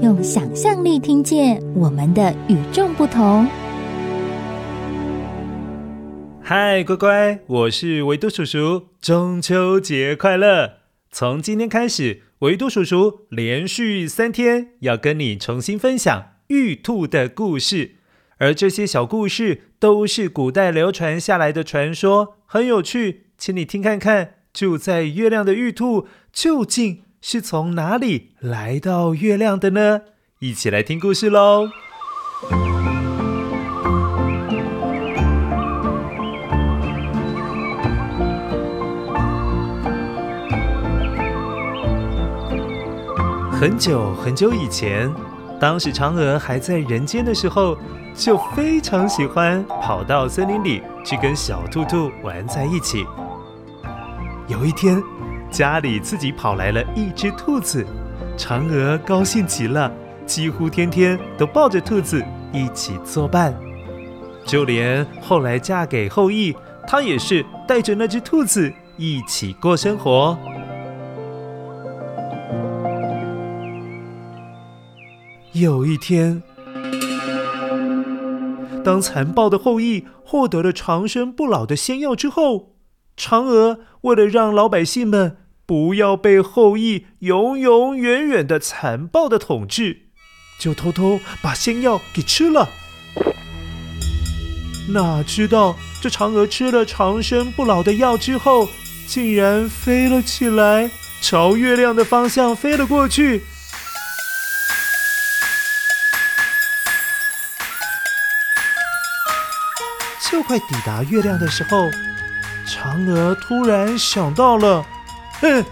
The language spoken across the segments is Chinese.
用想象力听见我们的与众不同。嗨，乖乖，我是维多叔叔，中秋节快乐！从今天开始，维多叔叔连续三天要跟你重新分享玉兔的故事，而这些小故事都是古代流传下来的传说，很有趣，请你听看看。住在月亮的玉兔究竟是从哪里来到月亮的呢？一起来听故事喽！很久很久以前，当时嫦娥还在人间的时候，就非常喜欢跑到森林里去跟小兔兔玩在一起。有一天，家里自己跑来了一只兔子，嫦娥高兴极了，几乎天天都抱着兔子一起作伴。就连后来嫁给后羿，她也是带着那只兔子一起过生活。有一天，当残暴的后羿获得了长生不老的仙药之后，嫦娥为了让老百姓们不要被后羿永永远远的残暴的统治，就偷偷把仙药给吃了。哪知道这嫦娥吃了长生不老的药之后，竟然飞了起来，朝月亮的方向飞了过去。就快抵达月亮的时候。嫦娥突然想到了，哼，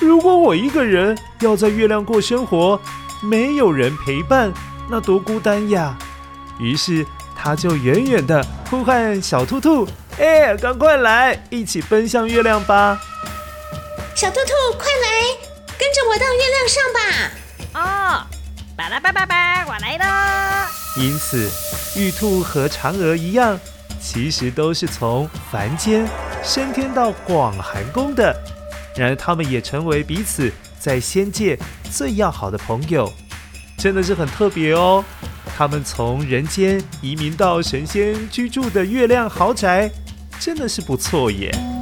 如果我一个人要在月亮过生活，没有人陪伴，那多孤单呀！于是，她就远远的呼唤小兔兔：“哎，赶快来，一起奔向月亮吧！”小兔兔，快来，跟着我到月亮上吧！哦，巴拉巴巴巴，我来了。因此，玉兔和嫦娥一样。其实都是从凡间升天到广寒宫的，然而他们也成为彼此在仙界最要好的朋友，真的是很特别哦。他们从人间移民到神仙居住的月亮豪宅，真的是不错耶。